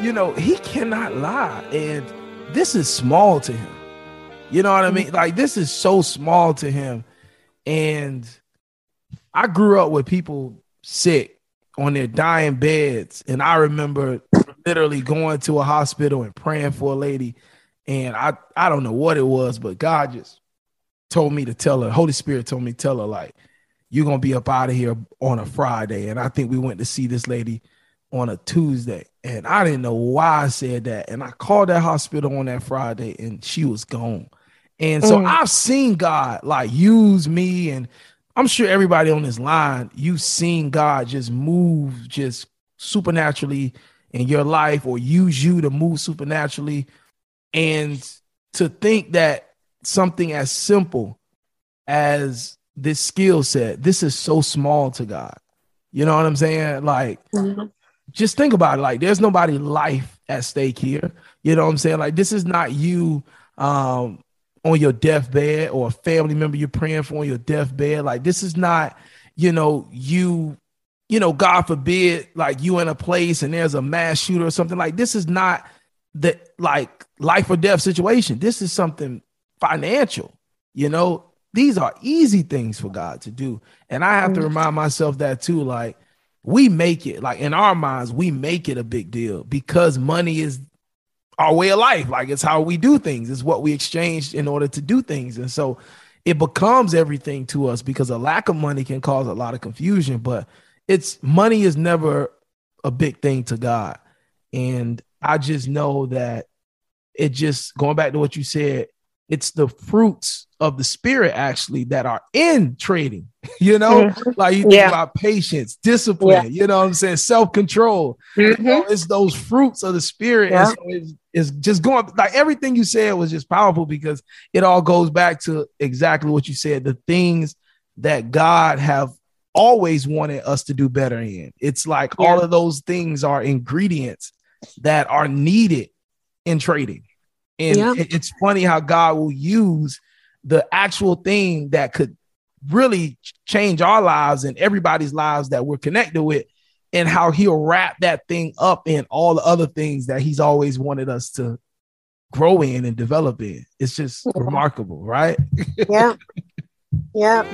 You know, he cannot lie. And this is small to him. You know what I mean? Mm-hmm. Like, this is so small to him. And I grew up with people sick on their dying beds. And I remember literally going to a hospital and praying for a lady. And I, I don't know what it was, but God just told me to tell her, Holy Spirit told me to tell her, like, you're gonna be up out of here on a Friday. And I think we went to see this lady on a Tuesday. And I didn't know why I said that. And I called that hospital on that Friday and she was gone. And so mm. I've seen God like use me, and I'm sure everybody on this line, you've seen God just move just supernaturally in your life or use you to move supernaturally. And to think that something as simple as this skill set, this is so small to God. You know what I'm saying? Like, mm-hmm just think about it. Like, there's nobody life at stake here. You know what I'm saying? Like, this is not you um, on your deathbed or a family member you're praying for on your deathbed. Like, this is not, you know, you, you know, God forbid, like you in a place and there's a mass shooter or something. Like, this is not the like life or death situation. This is something financial. You know, these are easy things for God to do. And I have to mm. remind myself that too. Like, we make it like in our minds, we make it a big deal because money is our way of life. Like it's how we do things, it's what we exchange in order to do things. And so it becomes everything to us because a lack of money can cause a lot of confusion, but it's money is never a big thing to God. And I just know that it just going back to what you said, it's the fruits of the spirit actually that are in trading you know mm-hmm. like you think yeah. about patience discipline yeah. you know what i'm saying self-control mm-hmm. you know, it's those fruits of the spirit yeah. so it's, it's, just going like everything you said was just powerful because it all goes back to exactly what you said the things that god have always wanted us to do better in it's like all of those things are ingredients that are needed in trading and it's funny how god will use the actual thing that could really change our lives and everybody's lives that we're connected with and how he'll wrap that thing up in all the other things that he's always wanted us to grow in and develop in. It's just yeah. remarkable, right? yeah. Yeah.